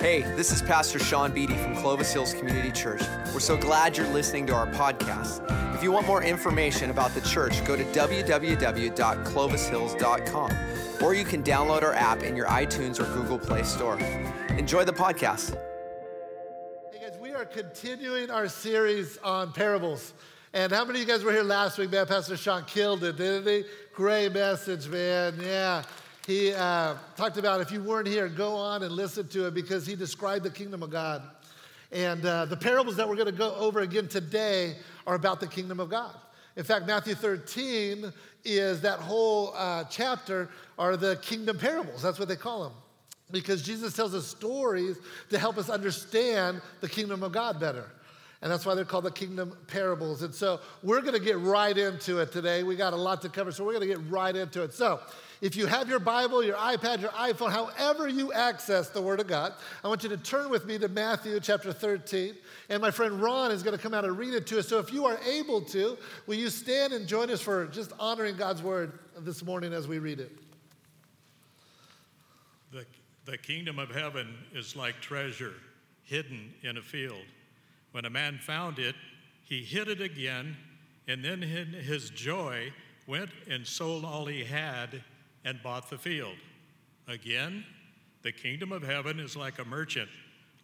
Hey, this is Pastor Sean Beatty from Clovis Hills Community Church. We're so glad you're listening to our podcast. If you want more information about the church, go to www.clovishills.com or you can download our app in your iTunes or Google Play Store. Enjoy the podcast. Hey guys, we are continuing our series on parables. And how many of you guys were here last week, man? Pastor Sean killed it, didn't he? Great message, man. Yeah he uh, talked about if you weren't here, go on and listen to it because he described the kingdom of God. And uh, the parables that we're going to go over again today are about the kingdom of God. In fact, Matthew 13 is that whole uh, chapter are the kingdom parables. That's what they call them. Because Jesus tells us stories to help us understand the kingdom of God better. And that's why they're called the kingdom parables. And so we're going to get right into it today. We got a lot to cover, so we're going to get right into it. So if you have your Bible, your iPad, your iPhone, however you access the Word of God, I want you to turn with me to Matthew chapter 13. And my friend Ron is going to come out and read it to us. So if you are able to, will you stand and join us for just honoring God's Word this morning as we read it? The, the kingdom of heaven is like treasure hidden in a field when a man found it, he hid it again, and then in his joy went and sold all he had and bought the field. Again, the kingdom of heaven is like a merchant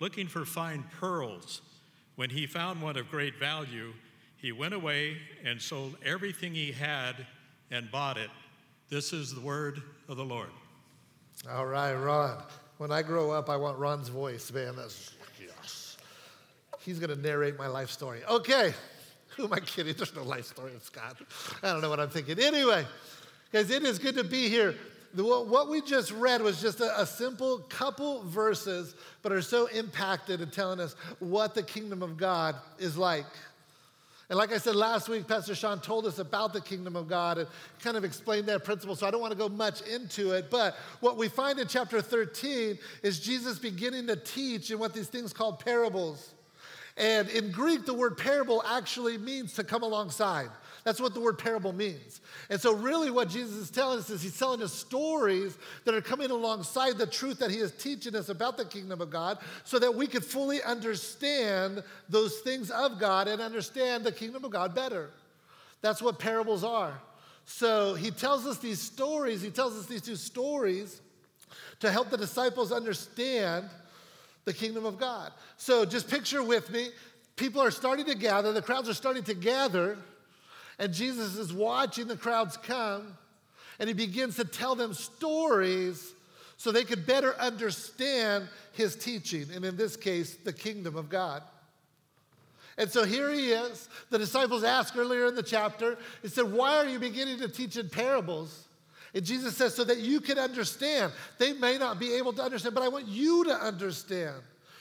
looking for fine pearls. When he found one of great value, he went away and sold everything he had and bought it. This is the word of the Lord. All right, Ron. When I grow up, I want Ron's voice, man. That's He's going to narrate my life story. Okay. Who am I kidding? There's no life story of Scott. I don't know what I'm thinking. Anyway, guys, it is good to be here. what we just read was just a, simple couple verses, but are so impacted in telling us what the kingdom of God is like. And like I said last week, Pastor Sean told us about the kingdom of God and kind of explained that principle, so I don't want to go much into it. But what we find in chapter 13 is Jesus beginning to teach in what these things called parables. And in Greek, the word parable actually means to come alongside. That's what the word parable means. And so, really, what Jesus is telling us is he's telling us stories that are coming alongside the truth that he is teaching us about the kingdom of God so that we could fully understand those things of God and understand the kingdom of God better. That's what parables are. So, he tells us these stories, he tells us these two stories to help the disciples understand the kingdom of God. So just picture with me people are starting to gather, the crowds are starting to gather, and Jesus is watching the crowds come, and he begins to tell them stories so they could better understand his teaching, and in this case, the kingdom of God. And so here he is. The disciples asked earlier in the chapter, he said, Why are you beginning to teach in parables? And Jesus says, so that you can understand. They may not be able to understand, but I want you to understand.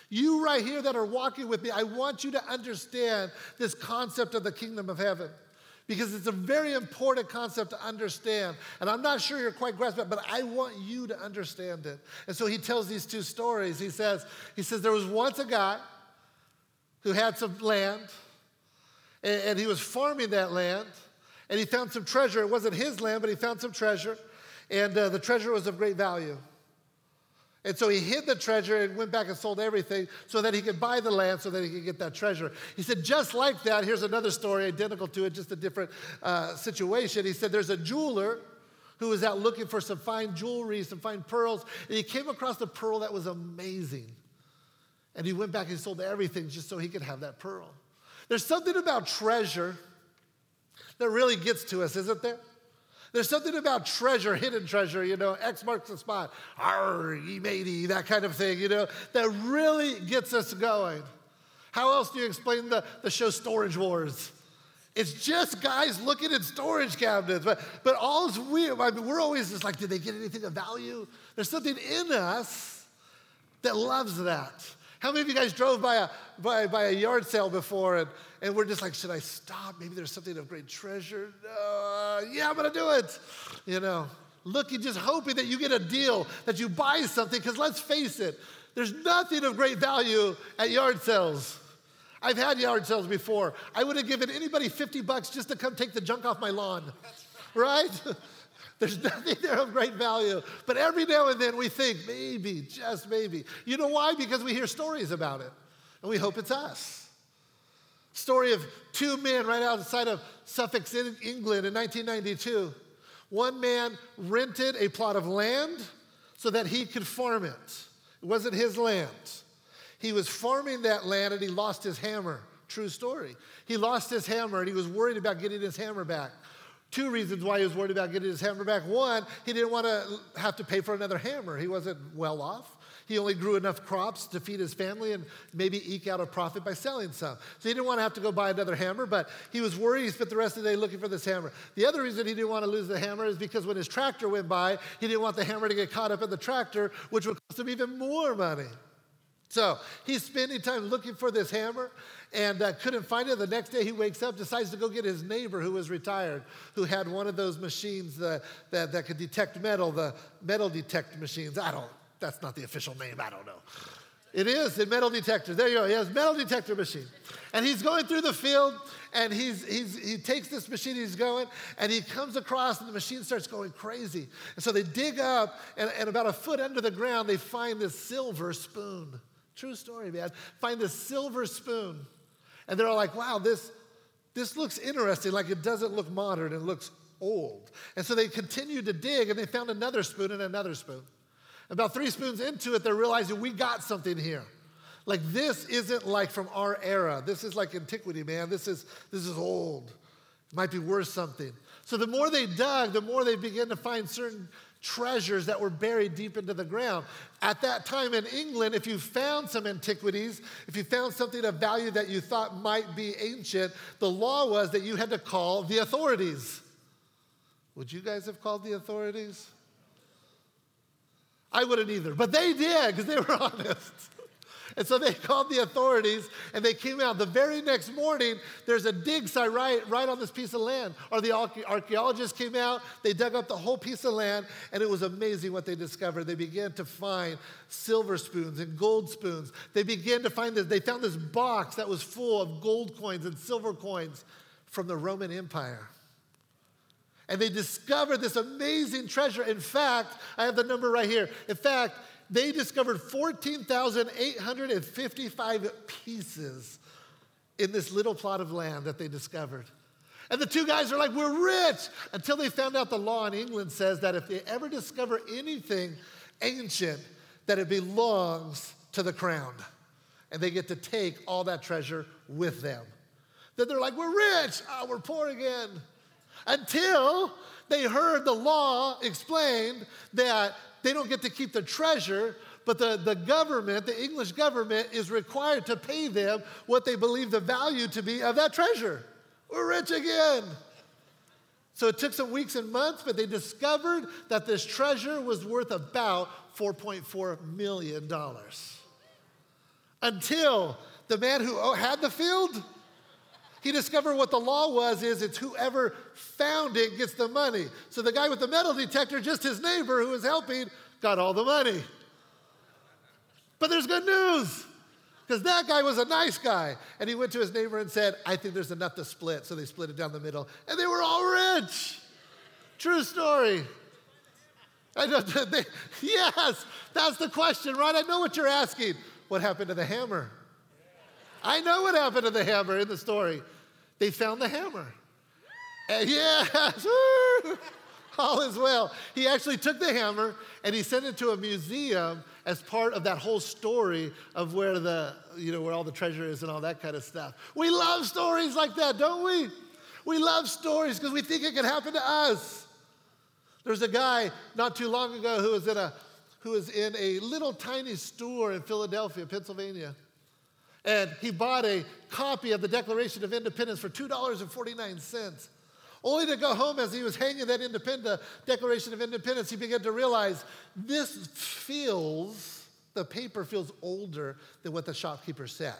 You, right here, that are walking with me, I want you to understand this concept of the kingdom of heaven because it's a very important concept to understand. And I'm not sure you're quite grasping it, but I want you to understand it. And so he tells these two stories. He says, he says there was once a guy who had some land, and, and he was farming that land and he found some treasure. It wasn't his land, but he found some treasure, and uh, the treasure was of great value. And so he hid the treasure and went back and sold everything so that he could buy the land so that he could get that treasure. He said, just like that, here's another story identical to it, just a different uh, situation. He said, there's a jeweler who was out looking for some fine jewelry, some fine pearls, and he came across a pearl that was amazing. And he went back and sold everything just so he could have that pearl. There's something about treasure that really gets to us, isn't there? There's something about treasure, hidden treasure, you know, X marks the spot, arr, ye matey, that kind of thing, you know, that really gets us going. How else do you explain the, the show Storage Wars? It's just guys looking at storage cabinets. But, but all we, I mean, we're always just like, did they get anything of value? There's something in us that loves that. How many of you guys drove by a, by, by a yard sale before and, and we're just like, should I stop? Maybe there's something of great treasure. Uh, yeah, I'm gonna do it. You know, looking, just hoping that you get a deal, that you buy something, because let's face it, there's nothing of great value at yard sales. I've had yard sales before. I would have given anybody 50 bucks just to come take the junk off my lawn, right? There's nothing there of great value. But every now and then we think, maybe, just maybe. You know why? Because we hear stories about it, and we hope it's us. Story of two men right outside of Suffolk, England in 1992. One man rented a plot of land so that he could farm it. It wasn't his land. He was farming that land and he lost his hammer. True story. He lost his hammer and he was worried about getting his hammer back. Two reasons why he was worried about getting his hammer back. One, he didn't want to have to pay for another hammer. He wasn't well off. He only grew enough crops to feed his family and maybe eke out a profit by selling some. So he didn't want to have to go buy another hammer, but he was worried. He spent the rest of the day looking for this hammer. The other reason he didn't want to lose the hammer is because when his tractor went by, he didn't want the hammer to get caught up in the tractor, which would cost him even more money. So he's spending time looking for this hammer and uh, couldn't find it. The next day he wakes up, decides to go get his neighbor who was retired, who had one of those machines that, that, that could detect metal, the metal detect machines. I don't, that's not the official name, I don't know. It is in metal detector. There you go. He has metal detector machine. And he's going through the field and he's, he's, he takes this machine, he's going, and he comes across and the machine starts going crazy. And so they dig up and, and about a foot under the ground, they find this silver spoon. True story, man. Find this silver spoon. And they're all like, wow, this, this looks interesting, like it doesn't look modern, it looks old. And so they continued to dig and they found another spoon and another spoon. About three spoons into it, they're realizing we got something here. Like this isn't like from our era. This is like antiquity, man. This is this is old. It might be worth something. So the more they dug, the more they began to find certain treasures that were buried deep into the ground. At that time in England, if you found some antiquities, if you found something of value that you thought might be ancient, the law was that you had to call the authorities. Would you guys have called the authorities? I wouldn't either, but they did because they were honest. And so they called the authorities and they came out. The very next morning, there's a dig site right, right on this piece of land. Or the archaeologists came out, they dug up the whole piece of land, and it was amazing what they discovered. They began to find silver spoons and gold spoons. They began to find this, they found this box that was full of gold coins and silver coins from the Roman Empire. And they discovered this amazing treasure. In fact, I have the number right here. In fact, they discovered 14,855 pieces in this little plot of land that they discovered. And the two guys are like, We're rich! Until they found out the law in England says that if they ever discover anything ancient, that it belongs to the crown. And they get to take all that treasure with them. Then they're like, We're rich! Oh, we're poor again. Until they heard the law explained that they don't get to keep the treasure, but the, the government, the English government, is required to pay them what they believe the value to be of that treasure. We're rich again. So it took some weeks and months, but they discovered that this treasure was worth about $4.4 million. Until the man who had the field he discovered what the law was is it's whoever found it gets the money. So the guy with the metal detector, just his neighbor who was helping, got all the money. But there's good news. Because that guy was a nice guy. And he went to his neighbor and said, I think there's enough to split. So they split it down the middle. And they were all rich. True story. I know, they, yes, that's the question, right? I know what you're asking. What happened to the hammer? I know what happened to the hammer in the story. They found the hammer. And yes, all is well. He actually took the hammer and he sent it to a museum as part of that whole story of where the, you know, where all the treasure is and all that kind of stuff. We love stories like that, don't we? We love stories because we think it can happen to us. There's a guy not too long ago who was in a who was in a little tiny store in Philadelphia, Pennsylvania. And he bought a copy of the Declaration of Independence for $2.49. Only to go home as he was hanging that independent Declaration of Independence, he began to realize this feels, the paper feels older than what the shopkeeper said.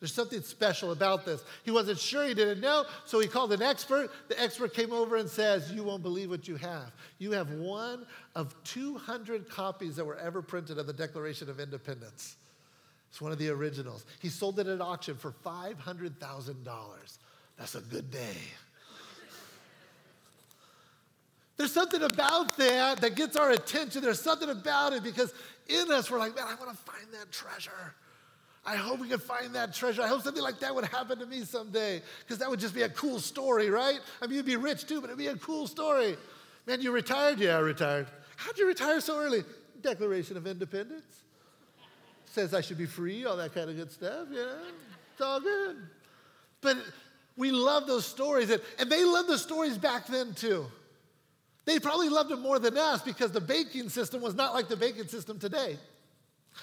There's something special about this. He wasn't sure, he didn't know, so he called an expert. The expert came over and says, You won't believe what you have. You have one of 200 copies that were ever printed of the Declaration of Independence. It's one of the originals. He sold it at auction for $500,000. That's a good day. There's something about that that gets our attention. There's something about it because in us, we're like, man, I want to find that treasure. I hope we can find that treasure. I hope something like that would happen to me someday because that would just be a cool story, right? I mean, you'd be rich too, but it'd be a cool story. Man, you retired? Yeah, I retired. How'd you retire so early? Declaration of Independence. Says I should be free, all that kind of good stuff, you know? It's all good. But we love those stories, and, and they loved the stories back then too. They probably loved them more than us because the banking system was not like the banking system today.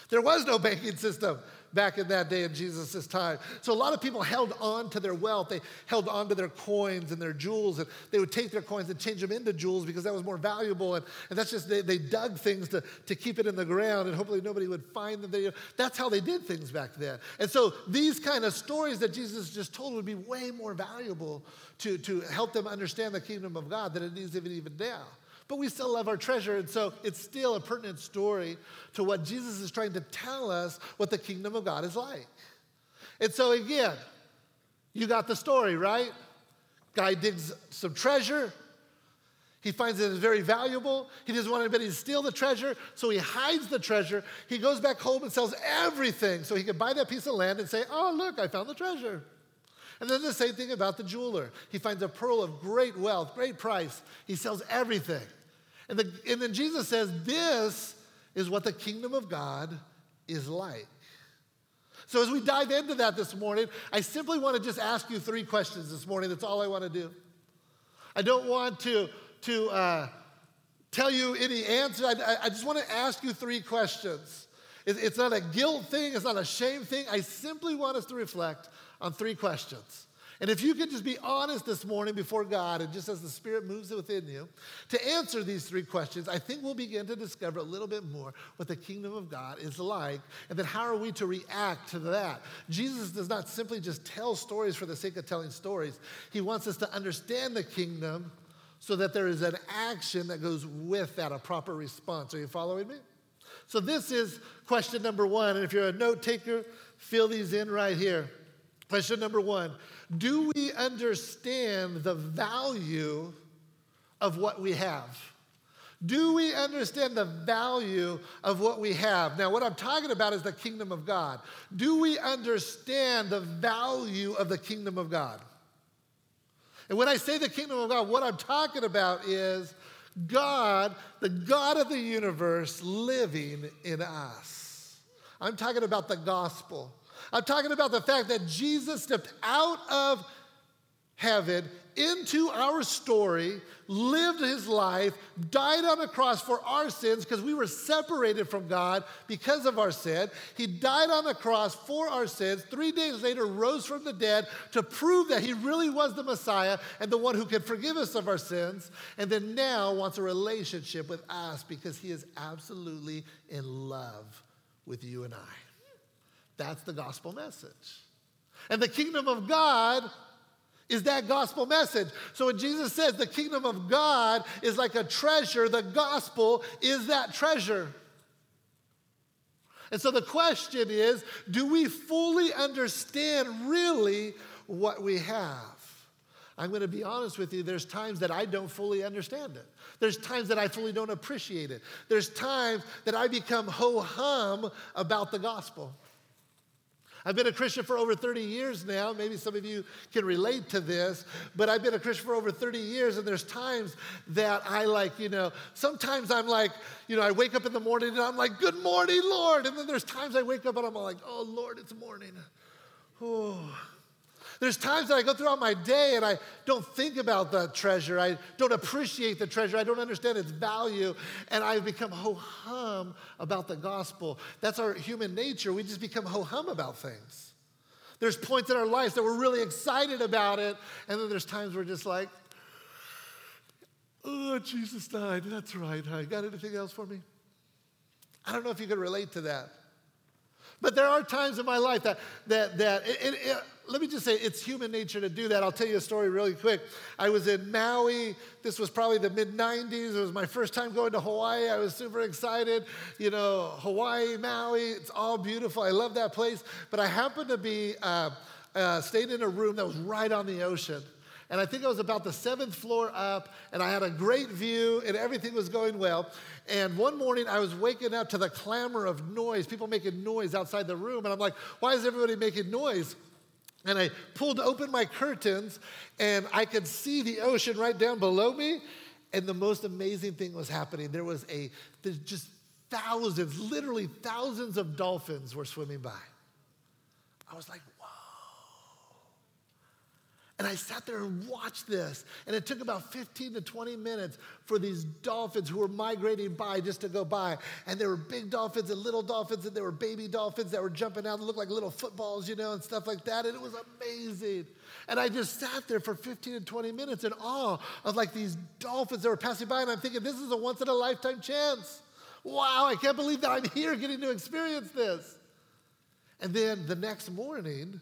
There was no banking system back in that day in Jesus' time. So a lot of people held on to their wealth. They held on to their coins and their jewels, and they would take their coins and change them into jewels because that was more valuable. And, and that's just, they, they dug things to, to keep it in the ground, and hopefully nobody would find them. They, that's how they did things back then. And so these kind of stories that Jesus just told would be way more valuable to, to help them understand the kingdom of God than it is even now but we still love our treasure. And so it's still a pertinent story to what Jesus is trying to tell us what the kingdom of God is like. And so again, you got the story, right? Guy digs some treasure. He finds it is very valuable. He doesn't want anybody to steal the treasure, so he hides the treasure. He goes back home and sells everything so he can buy that piece of land and say, Oh, look, I found the treasure. And then the same thing about the jeweler. He finds a pearl of great wealth, great price. He sells everything. And, the, and then Jesus says, This is what the kingdom of God is like. So, as we dive into that this morning, I simply want to just ask you three questions this morning. That's all I want to do. I don't want to, to uh, tell you any answer. I, I, just want to ask you three questions. It, it's not a guilt thing, it's not a shame thing. I simply want us to reflect on three questions. And if you could just be honest this morning before God, and just as the Spirit moves within you, to answer these three questions, I think we'll begin to discover a little bit more what the kingdom of God is like, and then how are we to react to that. Jesus does not simply just tell stories for the sake of telling stories, He wants us to understand the kingdom so that there is an action that goes with that, a proper response. Are you following me? So, this is question number one. And if you're a note taker, fill these in right here. Question number one do we understand the value of what we have? Do we understand the value of what we have? Now, what I'm talking about is the kingdom of God. Do we understand the value of the kingdom of God? And when I say the kingdom of God, what I'm talking about is God, the God of the universe, living in us. I'm talking about the gospel. I'm talking about the fact that Jesus stepped out of heaven into our story, lived his life, died on a cross for our sins because we were separated from God because of our sin. He died on the cross for our sins. Three days later, rose from the dead to prove that he really was the Messiah and the one who could forgive us of our sins. And then now wants a relationship with us because he is absolutely in love with you and I. That's the gospel message. And the kingdom of God is that gospel message. So when Jesus says the kingdom of God is like a treasure, the gospel is that treasure. And so the question is do we fully understand really what we have? I'm going to be honest with you, there's times that I don't fully understand it. There's times that I fully don't appreciate it. There's times that I become ho hum about the gospel. I've been a Christian for over 30 years now. Maybe some of you can relate to this, but I've been a Christian for over 30 years, and there's times that I like, you know, sometimes I'm like, you know, I wake up in the morning and I'm like, Good morning, Lord. And then there's times I wake up and I'm like, Oh, Lord, it's morning. Oh, there's times that I go throughout my day and I don't think about the treasure. I don't appreciate the treasure. I don't understand its value. And I've become ho hum about the gospel. That's our human nature. We just become ho hum about things. There's points in our lives that we're really excited about it. And then there's times we're just like, oh, Jesus died. That's right. I got anything else for me? I don't know if you can relate to that. But there are times in my life that, that, that it, it, let me just say, it's human nature to do that. I'll tell you a story really quick. I was in Maui. This was probably the mid 90s. It was my first time going to Hawaii. I was super excited. You know, Hawaii, Maui, it's all beautiful. I love that place. But I happened to be uh, uh, staying in a room that was right on the ocean. And I think I was about the seventh floor up, and I had a great view, and everything was going well. And one morning I was waking up to the clamor of noise, people making noise outside the room. And I'm like, why is everybody making noise? And I pulled open my curtains, and I could see the ocean right down below me. And the most amazing thing was happening. There was a, there's just thousands, literally thousands of dolphins were swimming by. I was like. And I sat there and watched this. And it took about 15 to 20 minutes for these dolphins who were migrating by just to go by. And there were big dolphins and little dolphins, and there were baby dolphins that were jumping out that looked like little footballs, you know, and stuff like that. And it was amazing. And I just sat there for 15 to 20 minutes in awe of like these dolphins that were passing by. And I'm thinking, this is a once in a lifetime chance. Wow, I can't believe that I'm here getting to experience this. And then the next morning,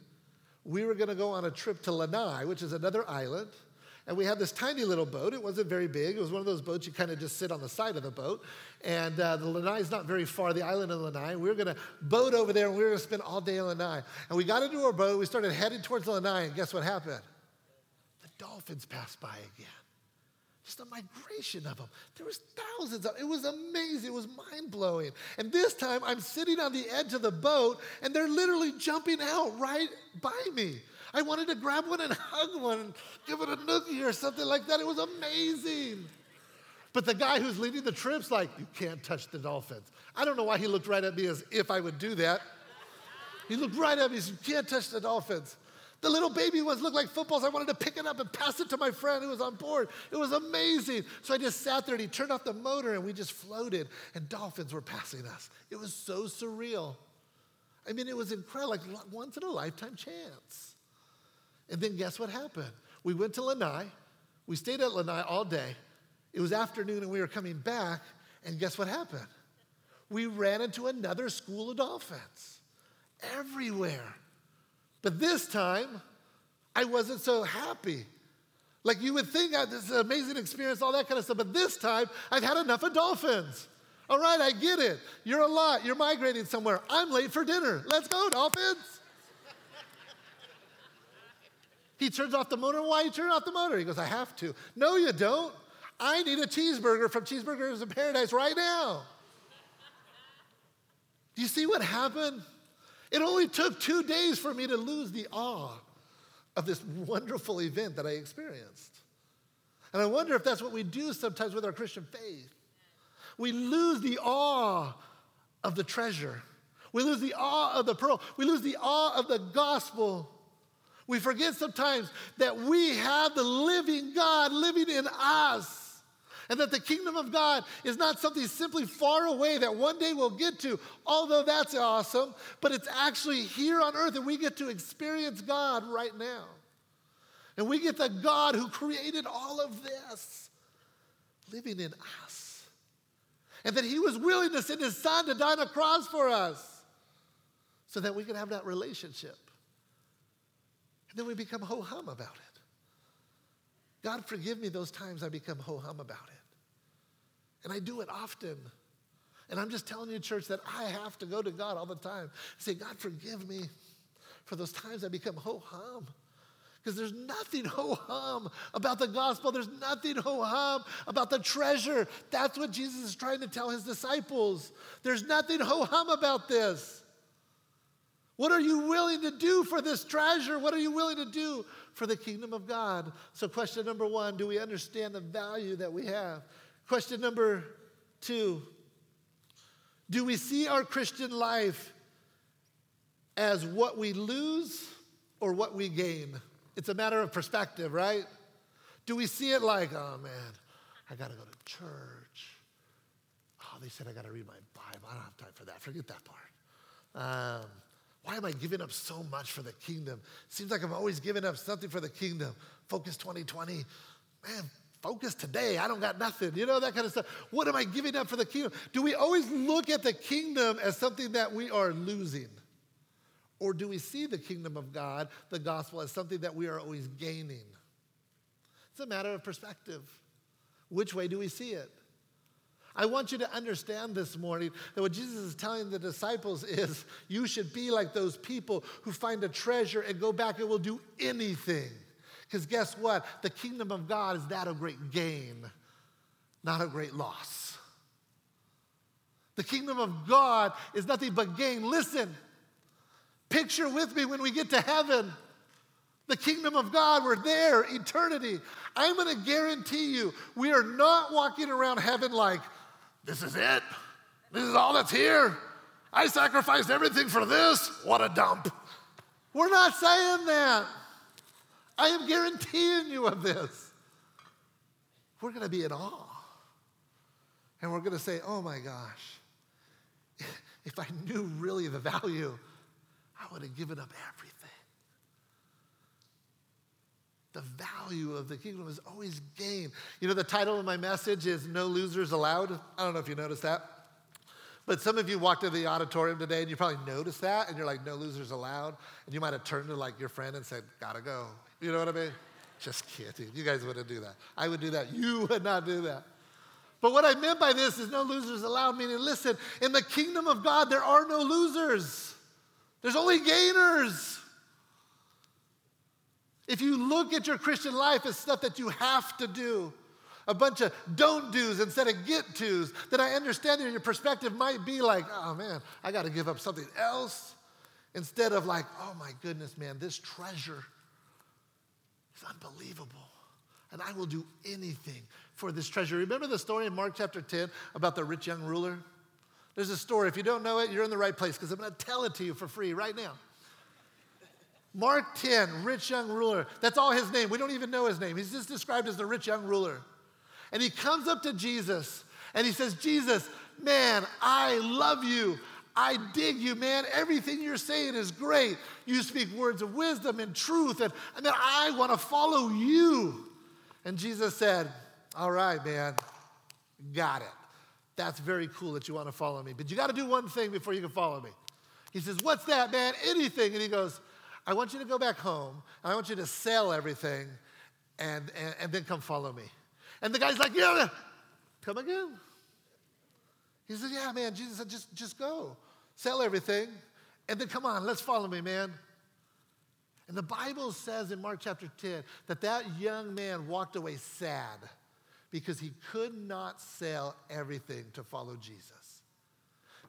we were going to go on a trip to Lanai, which is another island. And we had this tiny little boat. It wasn't very big. It was one of those boats you kind of just sit on the side of the boat. And uh, the Lanai is not very far, the island of Lanai. We were going to boat over there and we were going to spend all day in Lanai. And we got into our boat. We started heading towards Lanai. And guess what happened? The dolphins passed by again just a migration of them. There was thousands of It was amazing. It was mind-blowing. And this time I'm sitting on the edge of the boat and they're literally jumping out right by me. I wanted to grab one and hug one and give it a noogie or something like that. It was amazing. But the guy who's leading the trip's like, you can't touch the dolphins. I don't know why he looked right at me as if I would do that. He looked right at me and said, you can't touch the dolphins. The little baby ones looked like footballs. I wanted to pick it up and pass it to my friend who was on board. It was amazing. So I just sat there and he turned off the motor and we just floated and dolphins were passing us. It was so surreal. I mean, it was incredible, like once in a lifetime chance. And then guess what happened? We went to Lanai. We stayed at Lanai all day. It was afternoon and we were coming back. And guess what happened? We ran into another school of dolphins everywhere. But this time, I wasn't so happy. Like you would think, oh, this is an amazing experience, all that kind of stuff. But this time, I've had enough of dolphins. All right, I get it. You're a lot. You're migrating somewhere. I'm late for dinner. Let's go, dolphins. he turns off the motor. Why you turn off the motor? He goes, I have to. No, you don't. I need a cheeseburger from Cheeseburgers in Paradise right now. Do you see what happened? It only took two days for me to lose the awe of this wonderful event that I experienced. And I wonder if that's what we do sometimes with our Christian faith. We lose the awe of the treasure. We lose the awe of the pearl. We lose the awe of the gospel. We forget sometimes that we have the living God living in us and that the kingdom of God is not something simply far away that one day we'll get to, although that's awesome, but it's actually here on earth and we get to experience God right now. And we get the God who created all of this living in us. And that he was willing to send his son to die on a cross for us so that we could have that relationship. And then we become ho hum about it. God, forgive me those times I become ho hum about it. And I do it often. And I'm just telling you, church, that I have to go to God all the time and say, God, forgive me for those times I become ho hum. Because there's nothing ho hum about the gospel. There's nothing ho hum about the treasure. That's what Jesus is trying to tell his disciples. There's nothing ho hum about this. What are you willing to do for this treasure? What are you willing to do for the kingdom of God? So, question number one do we understand the value that we have? Question number two Do we see our Christian life as what we lose or what we gain? It's a matter of perspective, right? Do we see it like, oh man, I gotta go to church? Oh, they said I gotta read my Bible. I don't have time for that. Forget that part. Um, why am I giving up so much for the kingdom? Seems like I'm always giving up something for the kingdom. Focus 2020. Man, focus today. I don't got nothing. You know, that kind of stuff. What am I giving up for the kingdom? Do we always look at the kingdom as something that we are losing? Or do we see the kingdom of God, the gospel, as something that we are always gaining? It's a matter of perspective. Which way do we see it? I want you to understand this morning that what Jesus is telling the disciples is you should be like those people who find a treasure and go back and will do anything Because guess what? The kingdom of God is that of great gain, not of great loss. The kingdom of God is nothing but gain. Listen, picture with me when we get to heaven. The kingdom of God, we're there, eternity. I'm gonna guarantee you, we are not walking around heaven like, this is it. This is all that's here. I sacrificed everything for this. What a dump. We're not saying that. I am guaranteeing you of this. We're going to be in awe. And we're going to say, oh my gosh, if I knew really the value, I would have given up everything. The value of the kingdom is always gain. You know, the title of my message is No Losers Allowed. I don't know if you noticed that. But some of you walked into the auditorium today and you probably noticed that and you're like, no losers allowed. And you might have turned to like your friend and said, gotta go. You know what I mean? Just kidding. You guys wouldn't do that. I would do that. You would not do that. But what I meant by this is no losers allowed, meaning, listen, in the kingdom of God, there are no losers, there's only gainers. If you look at your Christian life as stuff that you have to do, a bunch of don't do's instead of get to's, then I understand that your perspective might be like, oh man, I got to give up something else. Instead of like, oh my goodness, man, this treasure is unbelievable. And I will do anything for this treasure. Remember the story in Mark chapter 10 about the rich young ruler? There's a story. If you don't know it, you're in the right place because I'm going to tell it to you for free right now. Mark 10, rich young ruler. That's all his name. We don't even know his name. He's just described as the rich young ruler. And he comes up to Jesus and he says, Jesus, man, I love you. I dig you, man. Everything you're saying is great. You speak words of wisdom and truth, and, and then I want to follow you. And Jesus said, All right, man, got it. That's very cool that you want to follow me. But you got to do one thing before you can follow me. He says, What's that, man? Anything. And he goes, I want you to go back home, and I want you to sell everything, and, and, and then come follow me. And the guy's like, yeah, come again. He said, yeah, man. Jesus said, just, just go. Sell everything. And then come on, let's follow me, man. And the Bible says in Mark chapter 10 that that young man walked away sad because he could not sell everything to follow Jesus.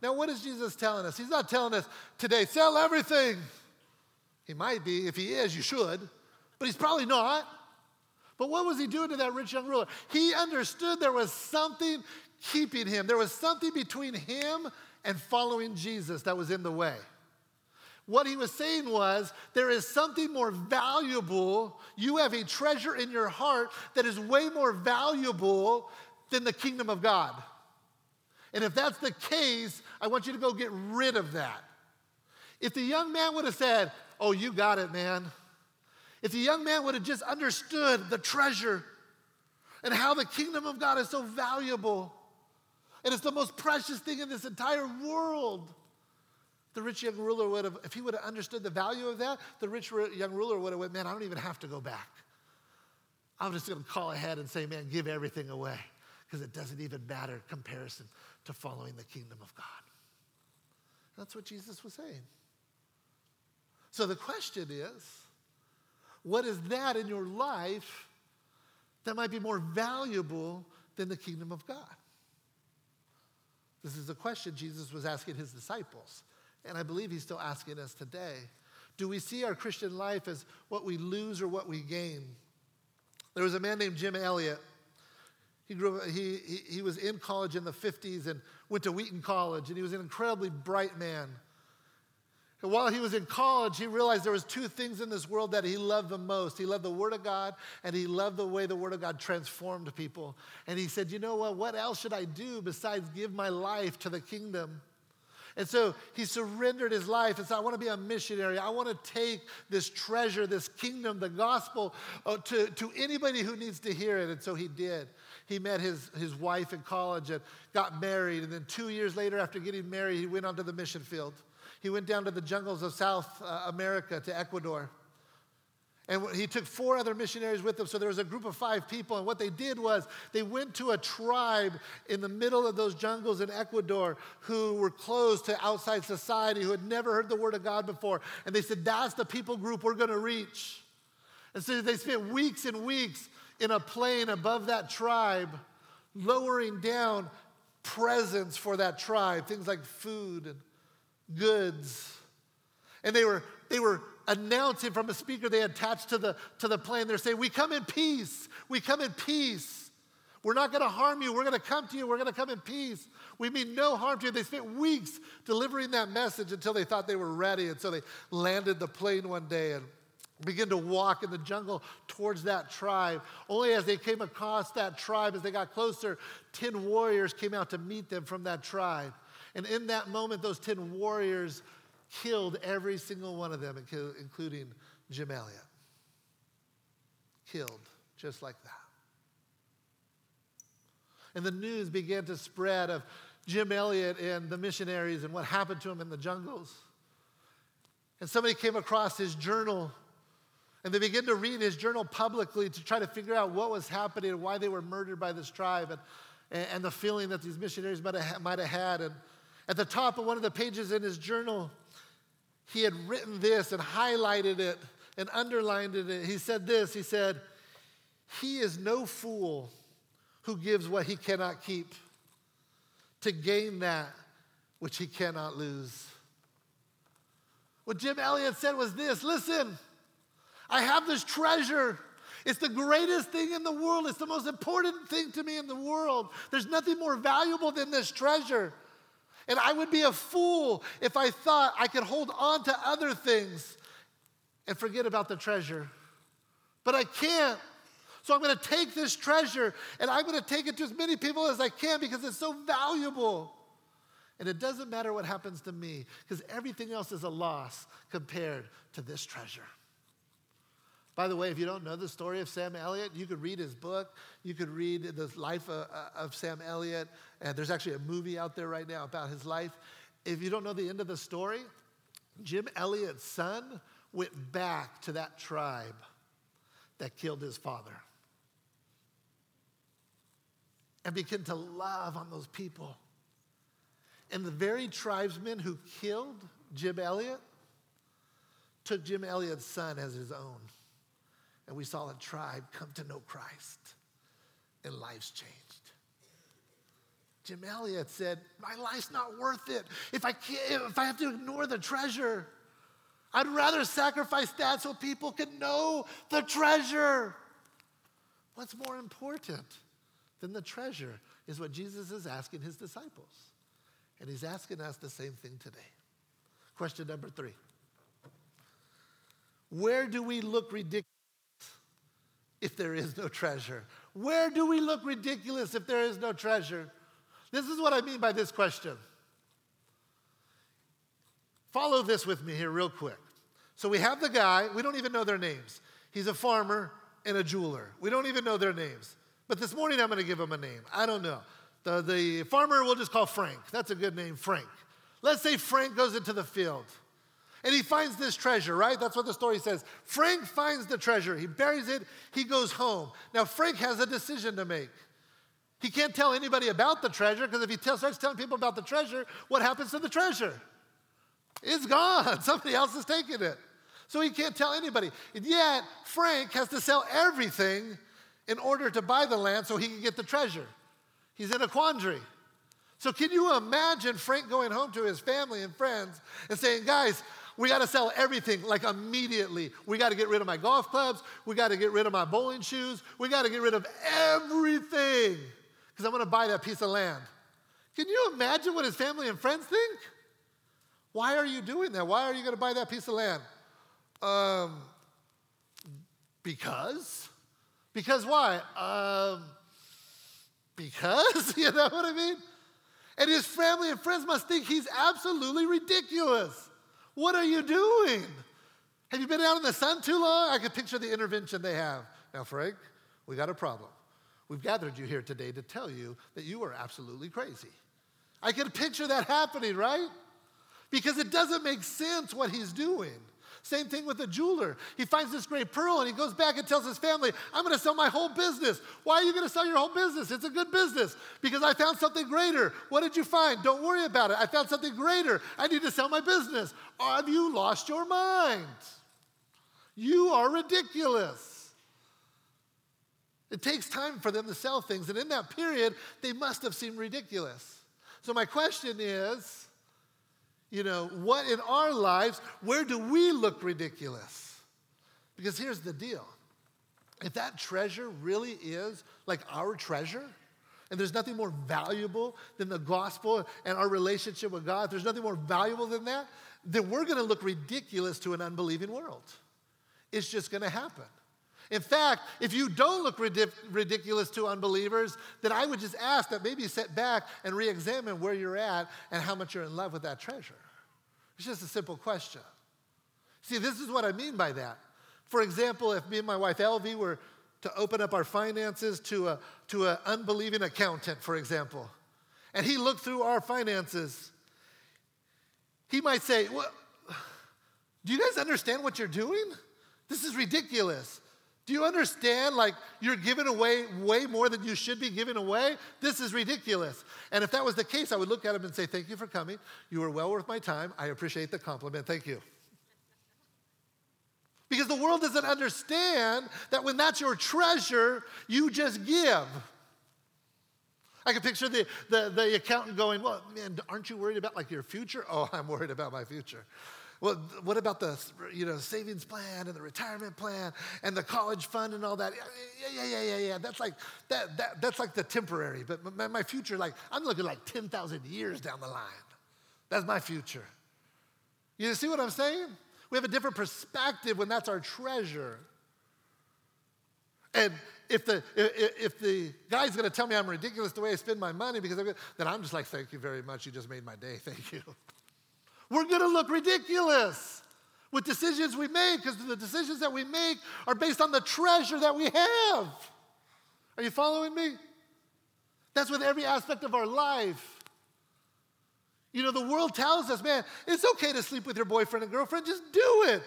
Now, what is Jesus telling us? He's not telling us today, sell everything. He might be. If he is, you should. But he's probably not. But what was he doing to that rich young ruler? He understood there was something keeping him, there was something between him and following Jesus that was in the way. What he was saying was, there is something more valuable. You have a treasure in your heart that is way more valuable than the kingdom of God. And if that's the case, I want you to go get rid of that. If the young man would have said, Oh, you got it, man. If the young man would have just understood the treasure and how the kingdom of God is so valuable and it's the most precious thing in this entire world, the rich young ruler would have, if he would have understood the value of that, the rich young ruler would have went, man, I don't even have to go back. I'm just going to call ahead and say, man, give everything away because it doesn't even matter in comparison to following the kingdom of God. That's what Jesus was saying. So the question is, what is that in your life that might be more valuable than the kingdom of God? This is a question Jesus was asking his disciples, and I believe he's still asking us today. Do we see our Christian life as what we lose or what we gain? There was a man named Jim Elliot. He, grew, he, he, he was in college in the 50s and went to Wheaton College, and he was an incredibly bright man. While he was in college, he realized there was two things in this world that he loved the most. He loved the Word of God, and he loved the way the Word of God transformed people. And he said, you know what? What else should I do besides give my life to the kingdom? And so he surrendered his life and said, I want to be a missionary. I want to take this treasure, this kingdom, the gospel uh, to, to anybody who needs to hear it. And so he did. He met his, his wife in college and got married. And then two years later, after getting married, he went onto the mission field. He went down to the jungles of South uh, America to Ecuador. And he took four other missionaries with him. So there was a group of five people. And what they did was they went to a tribe in the middle of those jungles in Ecuador who were closed to outside society, who had never heard the word of God before. And they said, That's the people group we're going to reach. And so they spent weeks and weeks in a plane above that tribe, lowering down presents for that tribe, things like food and goods. And they were, they were announcing from a speaker they attached to the, to the plane. They're saying, We come in peace. We come in peace. We're not going to harm you. We're going to come to you. We're going to come in peace. We mean no harm to you. They spent weeks delivering that message until they thought they were ready. And so they landed the plane one day and began to walk in the jungle towards that tribe. Only as they came across that tribe, as they got closer, 10 warriors came out to meet them from that tribe. And in that moment, those 10 warriors killed every single one of them, including Jim Elliot. Killed just like that. And the news began to spread of Jim Elliot and the missionaries and what happened to him in the jungles. And somebody came across his journal and they began to read his journal publicly to try to figure out what was happening and why they were murdered by this tribe and, and the feeling that these missionaries might have, might have had. And at the top of one of the pages in his journal, he had written this and highlighted it and underlined it. He said this He said, He is no fool who gives what he cannot keep to gain that which he cannot lose. What Jim Elliot said was this listen, I have this treasure. It's the greatest thing in the world. It's the most important thing to me in the world. There's nothing more valuable than this treasure. And I would be a fool if I thought I could hold on to other things and forget about the treasure. But I can't. So I'm going to take this treasure and I'm going to take it to as many people as I can because it's so valuable. And it doesn't matter what happens to me because everything else is a loss compared to this treasure. By the way, if you don't know the story of Sam Elliott, you could read his book. You could read the life of, of Sam Elliott. And there's actually a movie out there right now about his life. If you don't know the end of the story, Jim Elliot's son went back to that tribe that killed his father and began to love on those people. And the very tribesmen who killed Jim Elliot took Jim Elliot's son as his own. And we saw a tribe come to know Christ, and lives changed. Jim Elliot said, My life's not worth it. If I, can't, if I have to ignore the treasure, I'd rather sacrifice that so people can know the treasure. What's more important than the treasure is what Jesus is asking his disciples. And he's asking us the same thing today. Question number three Where do we look ridiculous? If there is no treasure? Where do we look ridiculous if there is no treasure? This is what I mean by this question. Follow this with me here, real quick. So we have the guy, we don't even know their names. He's a farmer and a jeweler. We don't even know their names. But this morning I'm going to give him a name. I don't know. The, the farmer we'll just call Frank. That's a good name, Frank. Let's say Frank goes into the field. And he finds this treasure, right? That's what the story says. Frank finds the treasure. He buries it. He goes home. Now, Frank has a decision to make. He can't tell anybody about the treasure because if he tell, starts telling people about the treasure, what happens to the treasure? It's gone. Somebody else has taken it. So he can't tell anybody. And yet, Frank has to sell everything in order to buy the land so he can get the treasure. He's in a quandary. So, can you imagine Frank going home to his family and friends and saying, Guys, we got to sell everything like immediately. We got to get rid of my golf clubs. We got to get rid of my bowling shoes. We got to get rid of everything because I'm going to buy that piece of land. Can you imagine what his family and friends think? Why are you doing that? Why are you going to buy that piece of land? Um, because. Because why? Um, because, you know what I mean? And his family and friends must think he's absolutely ridiculous. What are you doing? Have you been out in the sun too long? I can picture the intervention they have. Now, Frank, we got a problem. We've gathered you here today to tell you that you are absolutely crazy. I can picture that happening, right? Because it doesn't make sense what he's doing. Same thing with the jeweler. He finds this great pearl and he goes back and tells his family, I'm going to sell my whole business. Why are you going to sell your whole business? It's a good business because I found something greater. What did you find? Don't worry about it. I found something greater. I need to sell my business. Have you lost your mind? You are ridiculous. It takes time for them to sell things, and in that period, they must have seemed ridiculous. So, my question is you know, what in our lives, where do we look ridiculous? Because here's the deal if that treasure really is like our treasure, and there's nothing more valuable than the gospel and our relationship with God, there's nothing more valuable than that, then we're gonna look ridiculous to an unbelieving world. It's just gonna happen. In fact, if you don't look ridiculous to unbelievers, then I would just ask that maybe you sit back and re examine where you're at and how much you're in love with that treasure. It's just a simple question. See, this is what I mean by that. For example, if me and my wife Elvie were to open up our finances to a to an unbelieving accountant, for example, and he looked through our finances, he might say, well, do you guys understand what you're doing? This is ridiculous. Do you understand? Like, you're giving away way more than you should be giving away? This is ridiculous. And if that was the case, I would look at him and say, Thank you for coming. You were well worth my time. I appreciate the compliment. Thank you. Because the world doesn't understand that when that's your treasure, you just give. I can picture the, the, the accountant going, Well, man, aren't you worried about like your future? Oh, I'm worried about my future. Well, what about the you know savings plan and the retirement plan and the college fund and all that? Yeah, yeah, yeah, yeah, yeah. That's like that, that that's like the temporary. But my, my future, like I'm looking like ten thousand years down the line. That's my future. You see what I'm saying? We have a different perspective when that's our treasure. And if the, if, the guy's gonna tell me I'm ridiculous the way I spend my money, because I'm, then I'm just like, thank you very much. You just made my day. Thank you. We're gonna look ridiculous with decisions we make because the decisions that we make are based on the treasure that we have. Are you following me? That's with every aspect of our life. You know, the world tells us, man, it's okay to sleep with your boyfriend and girlfriend, just do it.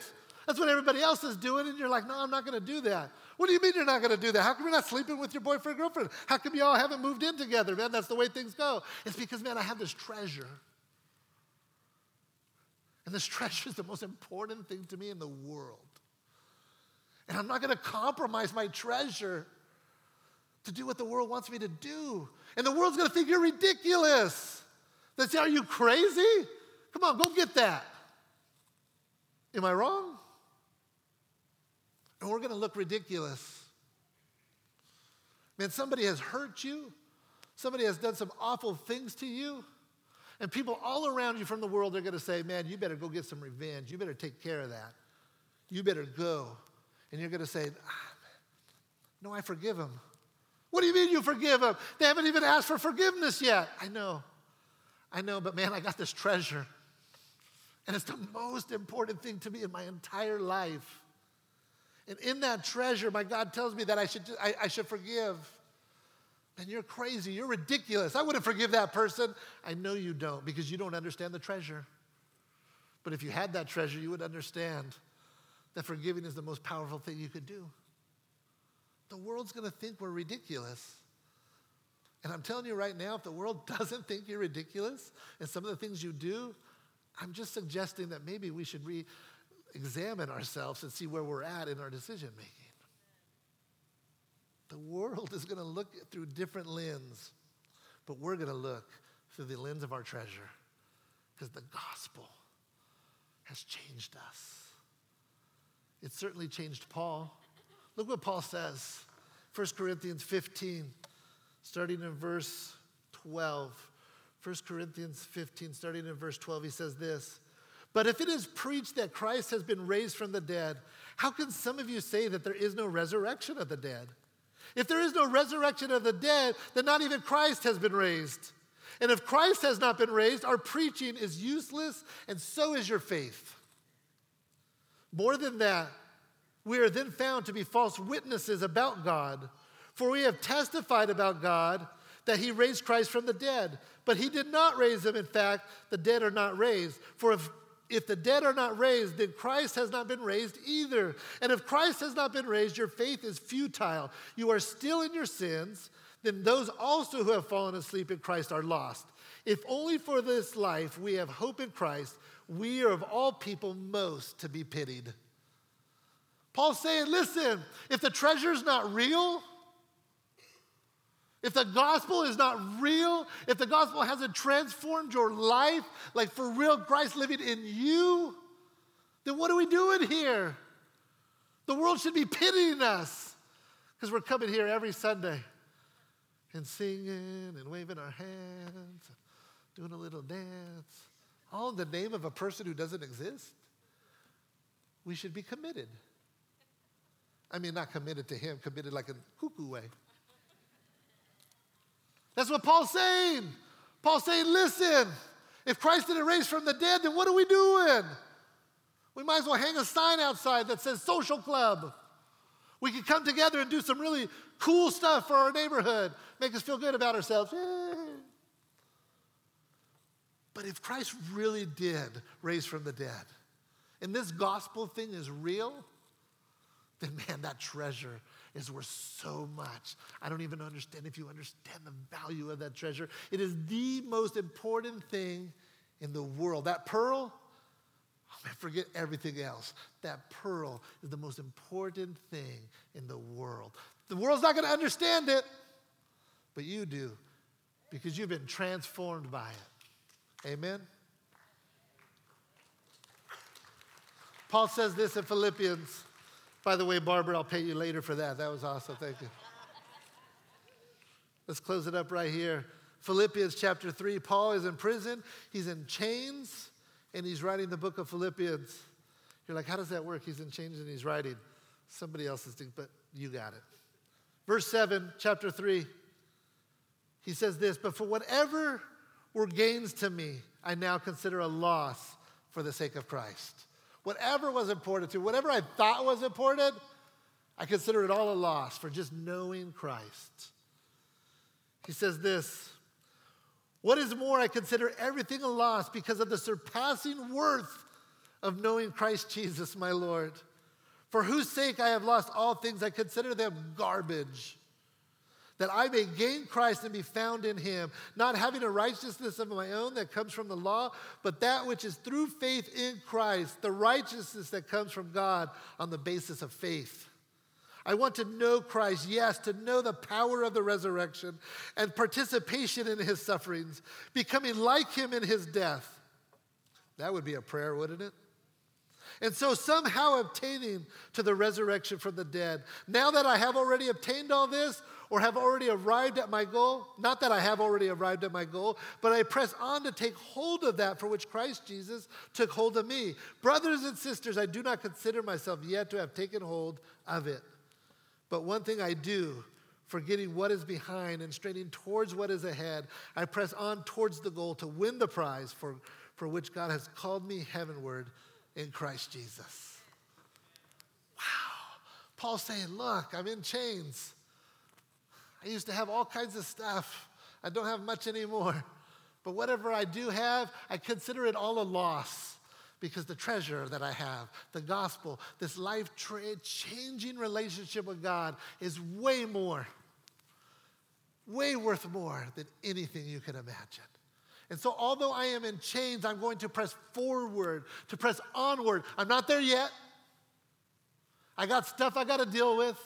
That's what everybody else is doing, and you're like, no, I'm not gonna do that. What do you mean you're not gonna do that? How come you're not sleeping with your boyfriend girlfriend? How come y'all haven't moved in together, man? That's the way things go. It's because, man, I have this treasure. And this treasure is the most important thing to me in the world. And I'm not gonna compromise my treasure to do what the world wants me to do. And the world's gonna think you're ridiculous. They say, Are you crazy? Come on, go get that. Am I wrong? And we're gonna look ridiculous. Man, somebody has hurt you, somebody has done some awful things to you. And people all around you from the world are going to say, man, you better go get some revenge. You better take care of that. You better go. And you're going to say, ah, no, I forgive them. What do you mean you forgive them? They haven't even asked for forgiveness yet. I know. I know, but man, I got this treasure. And it's the most important thing to me in my entire life. And in that treasure, my God tells me that I should, I, I should forgive. And you're crazy. You're ridiculous. I wouldn't forgive that person. I know you don't because you don't understand the treasure. But if you had that treasure, you would understand that forgiving is the most powerful thing you could do. The world's going to think we're ridiculous. And I'm telling you right now, if the world doesn't think you're ridiculous and some of the things you do, I'm just suggesting that maybe we should re examine ourselves and see where we're at in our decision making. The world is going to look through different lens, but we're going to look through the lens of our treasure because the gospel has changed us. It certainly changed Paul. Look what Paul says 1 Corinthians 15, starting in verse 12. 1 Corinthians 15, starting in verse 12, he says this But if it is preached that Christ has been raised from the dead, how can some of you say that there is no resurrection of the dead? If there is no resurrection of the dead, then not even Christ has been raised. And if Christ has not been raised, our preaching is useless, and so is your faith. More than that, we are then found to be false witnesses about God, for we have testified about God that he raised Christ from the dead. But he did not raise him. In fact, the dead are not raised. For if if the dead are not raised, then Christ has not been raised either. And if Christ has not been raised, your faith is futile. You are still in your sins. Then those also who have fallen asleep in Christ are lost. If only for this life we have hope in Christ, we are of all people most to be pitied. Paul's saying, listen, if the treasure's not real, if the gospel is not real, if the gospel hasn't transformed your life, like for real Christ living in you, then what are we doing here? The world should be pitying us because we're coming here every Sunday and singing and waving our hands, doing a little dance, all in the name of a person who doesn't exist. We should be committed. I mean, not committed to him, committed like a cuckoo way. That's what Paul's saying. Paul's saying, listen, if Christ didn't raise from the dead, then what are we doing? We might as well hang a sign outside that says social club. We could come together and do some really cool stuff for our neighborhood, make us feel good about ourselves. But if Christ really did raise from the dead, and this gospel thing is real, then man, that treasure is worth so much. I don't even understand if you understand the value of that treasure. It is the most important thing in the world. That pearl, man, forget everything else. That pearl is the most important thing in the world. The world's not going to understand it, but you do because you've been transformed by it. Amen? Paul says this in Philippians by the way, Barbara, I'll pay you later for that. That was awesome. Thank you. Let's close it up right here. Philippians chapter 3. Paul is in prison, he's in chains, and he's writing the book of Philippians. You're like, how does that work? He's in chains and he's writing. Somebody else's thing, but you got it. Verse 7, chapter 3. He says this, but for whatever were gains to me, I now consider a loss for the sake of Christ. Whatever was important to, whatever I thought was important, I consider it all a loss for just knowing Christ. He says this What is more, I consider everything a loss because of the surpassing worth of knowing Christ Jesus, my Lord, for whose sake I have lost all things. I consider them garbage that I may gain Christ and be found in him, not having a righteousness of my own that comes from the law, but that which is through faith in Christ, the righteousness that comes from God on the basis of faith. I want to know Christ, yes, to know the power of the resurrection and participation in his sufferings, becoming like him in his death. That would be a prayer, wouldn't it? And so, somehow obtaining to the resurrection from the dead. Now that I have already obtained all this, or have already arrived at my goal. Not that I have already arrived at my goal, but I press on to take hold of that for which Christ Jesus took hold of me. Brothers and sisters, I do not consider myself yet to have taken hold of it. But one thing I do, forgetting what is behind and straining towards what is ahead, I press on towards the goal to win the prize for, for which God has called me heavenward in Christ Jesus. Wow. Paul's saying, Look, I'm in chains. I used to have all kinds of stuff. I don't have much anymore. But whatever I do have, I consider it all a loss because the treasure that I have, the gospel, this life changing relationship with God is way more, way worth more than anything you can imagine. And so, although I am in chains, I'm going to press forward, to press onward. I'm not there yet. I got stuff I got to deal with.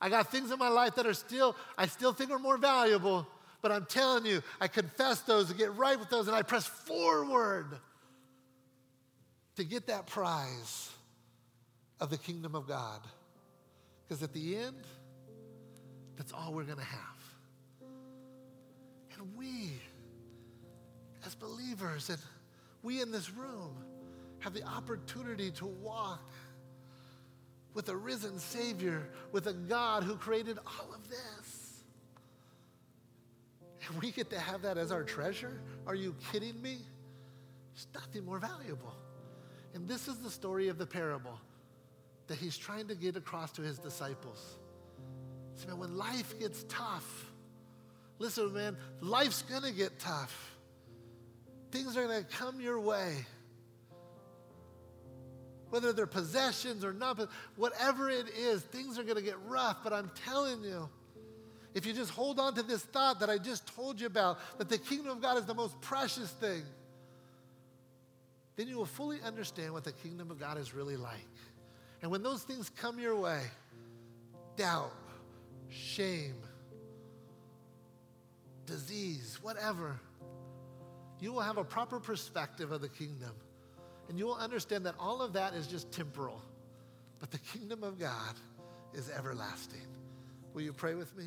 I got things in my life that are still, I still think are more valuable, but I'm telling you, I confess those and get right with those, and I press forward to get that prize of the kingdom of God. Because at the end, that's all we're going to have. And we, as believers, and we in this room, have the opportunity to walk with a risen Savior, with a God who created all of this. And we get to have that as our treasure? Are you kidding me? There's nothing more valuable. And this is the story of the parable that he's trying to get across to his disciples. See, man, when life gets tough, listen, man, life's gonna get tough. Things are gonna come your way whether they're possessions or not, but whatever it is, things are going to get rough. But I'm telling you, if you just hold on to this thought that I just told you about, that the kingdom of God is the most precious thing, then you will fully understand what the kingdom of God is really like. And when those things come your way, doubt, shame, disease, whatever, you will have a proper perspective of the kingdom. And you will understand that all of that is just temporal, but the kingdom of God is everlasting. Will you pray with me?